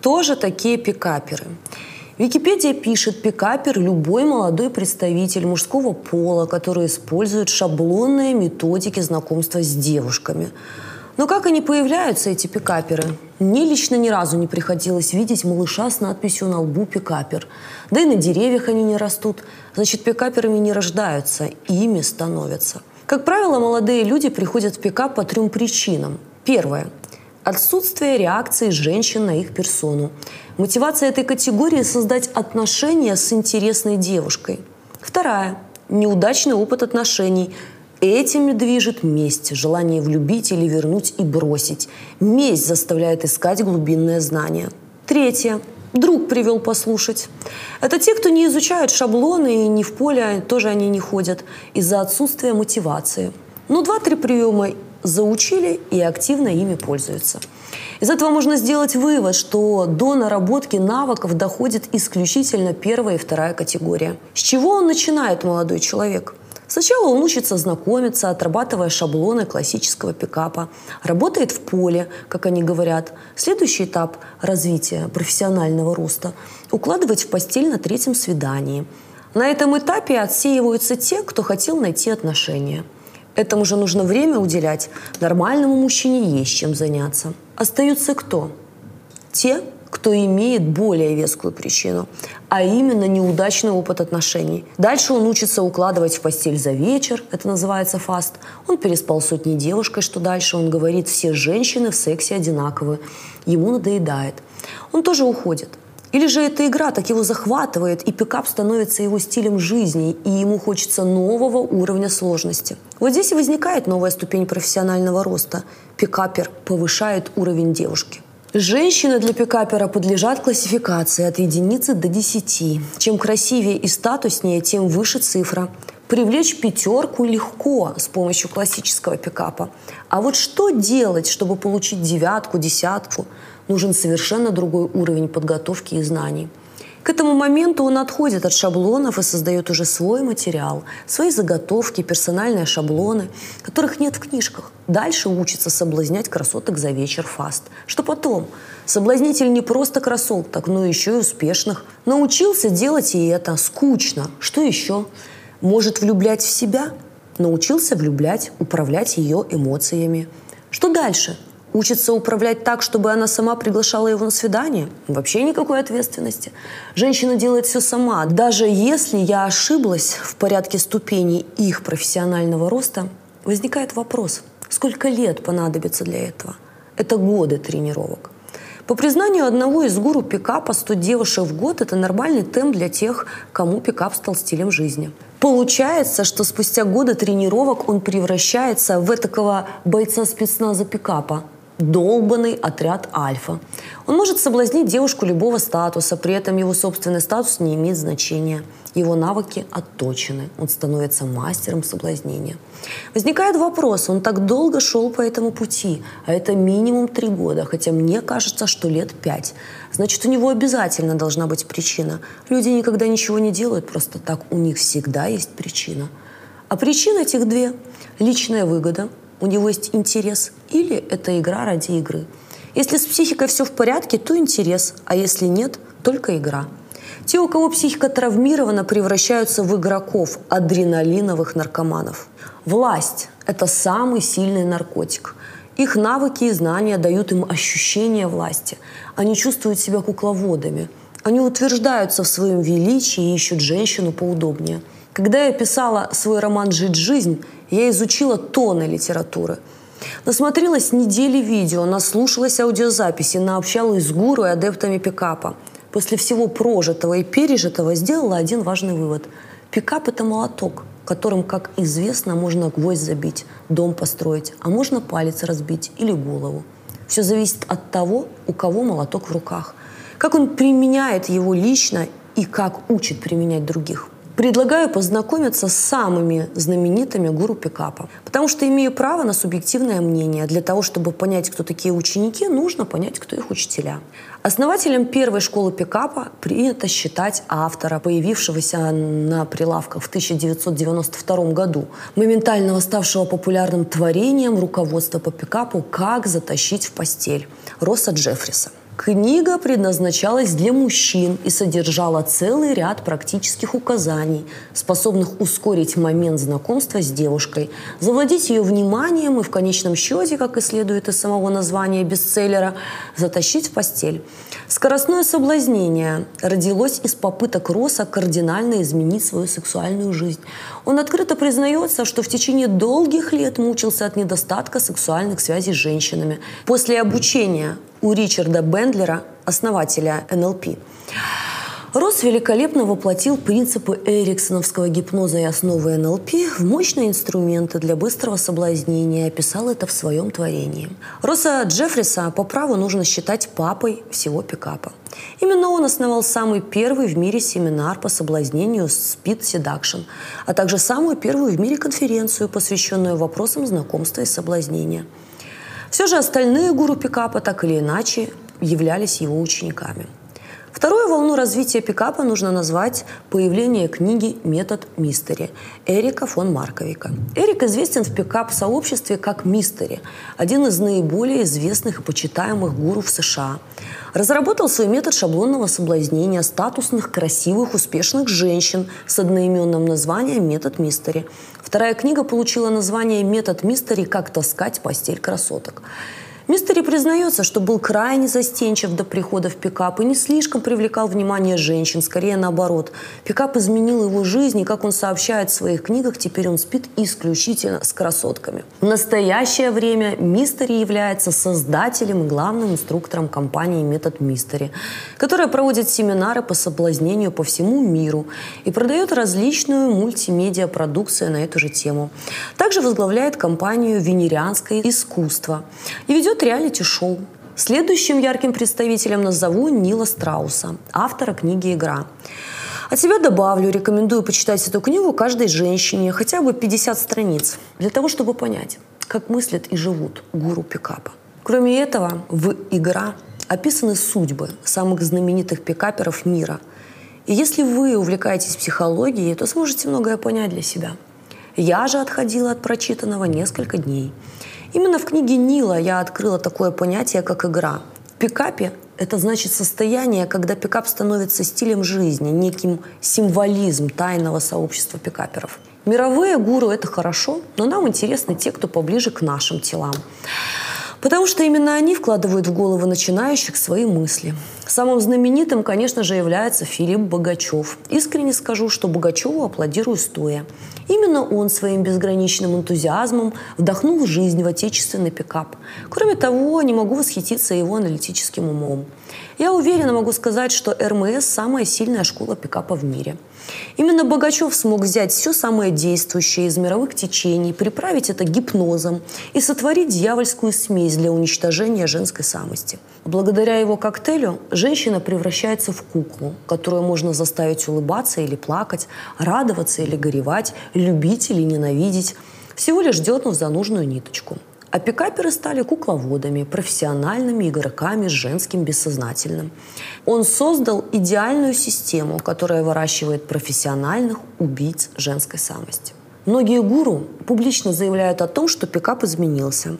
Кто же такие пикаперы? Википедия пишет, пикапер – любой молодой представитель мужского пола, который использует шаблонные методики знакомства с девушками. Но как они появляются, эти пикаперы? Мне лично ни разу не приходилось видеть малыша с надписью на лбу «пикапер». Да и на деревьях они не растут. Значит, пикаперами не рождаются, ими становятся. Как правило, молодые люди приходят в пикап по трем причинам. Первое – отсутствие реакции женщин на их персону. Мотивация этой категории – создать отношения с интересной девушкой. Вторая – неудачный опыт отношений. Этими движет месть, желание влюбить или вернуть и бросить. Месть заставляет искать глубинное знание. Третье – друг привел послушать. Это те, кто не изучают шаблоны и не в поле тоже они не ходят из-за отсутствия мотивации. Ну, два-три приема заучили и активно ими пользуются. Из этого можно сделать вывод, что до наработки навыков доходит исключительно первая и вторая категория. С чего он начинает, молодой человек? Сначала он учится знакомиться, отрабатывая шаблоны классического пикапа. Работает в поле, как они говорят. Следующий этап развития профессионального роста – укладывать в постель на третьем свидании. На этом этапе отсеиваются те, кто хотел найти отношения – Этому же нужно время уделять. Нормальному мужчине есть чем заняться. Остаются кто? Те, кто имеет более вескую причину, а именно неудачный опыт отношений. Дальше он учится укладывать в постель за вечер, это называется фаст. Он переспал сотни девушкой, что дальше он говорит, все женщины в сексе одинаковы. Ему надоедает. Он тоже уходит. Или же эта игра так его захватывает, и пикап становится его стилем жизни, и ему хочется нового уровня сложности. Вот здесь и возникает новая ступень профессионального роста. Пикапер повышает уровень девушки. Женщины для пикапера подлежат классификации от единицы до десяти. Чем красивее и статуснее, тем выше цифра. Привлечь пятерку легко с помощью классического пикапа. А вот что делать, чтобы получить девятку, десятку? Нужен совершенно другой уровень подготовки и знаний. К этому моменту он отходит от шаблонов и создает уже свой материал, свои заготовки, персональные шаблоны, которых нет в книжках. Дальше учится соблазнять красоток за вечер фаст. Что потом? Соблазнитель не просто красоток, но еще и успешных. Научился делать и это. Скучно. Что еще? Может влюблять в себя? Научился влюблять, управлять ее эмоциями. Что дальше? Учится управлять так, чтобы она сама приглашала его на свидание? Вообще никакой ответственности. Женщина делает все сама. Даже если я ошиблась в порядке ступеней их профессионального роста, возникает вопрос, сколько лет понадобится для этого? Это годы тренировок. По признанию одного из гуру пикапа, 100 девушек в год – это нормальный темп для тех, кому пикап стал стилем жизни. Получается, что спустя годы тренировок он превращается в этакого бойца спецназа пикапа – долбанный отряд альфа. Он может соблазнить девушку любого статуса, при этом его собственный статус не имеет значения. Его навыки отточены, он становится мастером соблазнения. Возникает вопрос, он так долго шел по этому пути, а это минимум три года, хотя мне кажется, что лет пять. Значит, у него обязательно должна быть причина. Люди никогда ничего не делают просто так, у них всегда есть причина. А причин этих две – личная выгода – у него есть интерес, или это игра ради игры. Если с психикой все в порядке, то интерес, а если нет, только игра. Те, у кого психика травмирована, превращаются в игроков, адреналиновых наркоманов. Власть – это самый сильный наркотик. Их навыки и знания дают им ощущение власти. Они чувствуют себя кукловодами. Они утверждаются в своем величии и ищут женщину поудобнее. Когда я писала свой роман «Жить жизнь», я изучила тонны литературы. Насмотрелась недели видео, наслушалась аудиозаписи, наобщалась с гуру и адептами пикапа. После всего прожитого и пережитого сделала один важный вывод. Пикап – это молоток, которым, как известно, можно гвоздь забить, дом построить, а можно палец разбить или голову. Все зависит от того, у кого молоток в руках. Как он применяет его лично и как учит применять других – Предлагаю познакомиться с самыми знаменитыми гуру пикапа, потому что имею право на субъективное мнение. Для того, чтобы понять, кто такие ученики, нужно понять, кто их учителя. Основателем первой школы пикапа принято считать автора, появившегося на прилавках в 1992 году, моментально ставшего популярным творением руководства по пикапу «Как затащить в постель» Росса Джеффриса. Книга предназначалась для мужчин и содержала целый ряд практических указаний, способных ускорить момент знакомства с девушкой, завладеть ее вниманием и в конечном счете, как и следует из самого названия бестселлера, затащить в постель. Скоростное соблазнение родилось из попыток Росса кардинально изменить свою сексуальную жизнь. Он открыто признается, что в течение долгих лет мучился от недостатка сексуальных связей с женщинами. После обучения у Ричарда Бендлера, основателя НЛП. Росс великолепно воплотил принципы эриксоновского гипноза и основы НЛП в мощные инструменты для быстрого соблазнения и описал это в своем творении. Росса Джеффриса по праву нужно считать папой всего пикапа. Именно он основал самый первый в мире семинар по соблазнению Speed Seduction, а также самую первую в мире конференцию, посвященную вопросам знакомства и соблазнения. Все же остальные гуру пикапа так или иначе являлись его учениками – Вторую волну развития пикапа нужно назвать появление книги «Метод Мистери» Эрика фон Марковика. Эрик известен в пикап-сообществе как Мистери, один из наиболее известных и почитаемых гуру в США. Разработал свой метод шаблонного соблазнения статусных, красивых, успешных женщин с одноименным названием «Метод Мистери». Вторая книга получила название «Метод Мистери. Как таскать постель красоток». Мистери признается, что был крайне застенчив до прихода в пикап и не слишком привлекал внимание женщин, скорее наоборот. Пикап изменил его жизнь, и, как он сообщает в своих книгах, теперь он спит исключительно с красотками. В настоящее время Мистери является создателем и главным инструктором компании «Метод Мистери», которая проводит семинары по соблазнению по всему миру и продает различную мультимедиа-продукцию на эту же тему. Также возглавляет компанию «Венерианское искусство» и ведет ведет реалити-шоу. Следующим ярким представителем назову Нила Страуса, автора книги «Игра». От себя добавлю, рекомендую почитать эту книгу каждой женщине, хотя бы 50 страниц, для того, чтобы понять, как мыслят и живут гуру пикапа. Кроме этого, в «Игра» описаны судьбы самых знаменитых пикаперов мира. И если вы увлекаетесь психологией, то сможете многое понять для себя. Я же отходила от прочитанного несколько дней – Именно в книге Нила я открыла такое понятие, как игра. В пикапе это значит состояние, когда пикап становится стилем жизни, неким символизм тайного сообщества пикаперов. Мировые гуру – это хорошо, но нам интересны те, кто поближе к нашим телам. Потому что именно они вкладывают в головы начинающих свои мысли. Самым знаменитым, конечно же, является Филипп Богачев. Искренне скажу, что Богачеву аплодирую стоя. Именно он своим безграничным энтузиазмом вдохнул жизнь в отечественный пикап. Кроме того, не могу восхититься его аналитическим умом. Я уверенно могу сказать, что РМС – самая сильная школа пикапа в мире. Именно Богачев смог взять все самое действующее из мировых течений, приправить это гипнозом и сотворить дьявольскую смесь для уничтожения женской самости. Благодаря его коктейлю женщина превращается в куклу, которую можно заставить улыбаться или плакать, радоваться или горевать, любить или ненавидеть. Всего лишь дернув за нужную ниточку – а пикаперы стали кукловодами, профессиональными игроками с женским бессознательным. Он создал идеальную систему, которая выращивает профессиональных убийц женской самости. Многие гуру публично заявляют о том, что пикап изменился.